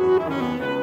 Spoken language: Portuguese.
Música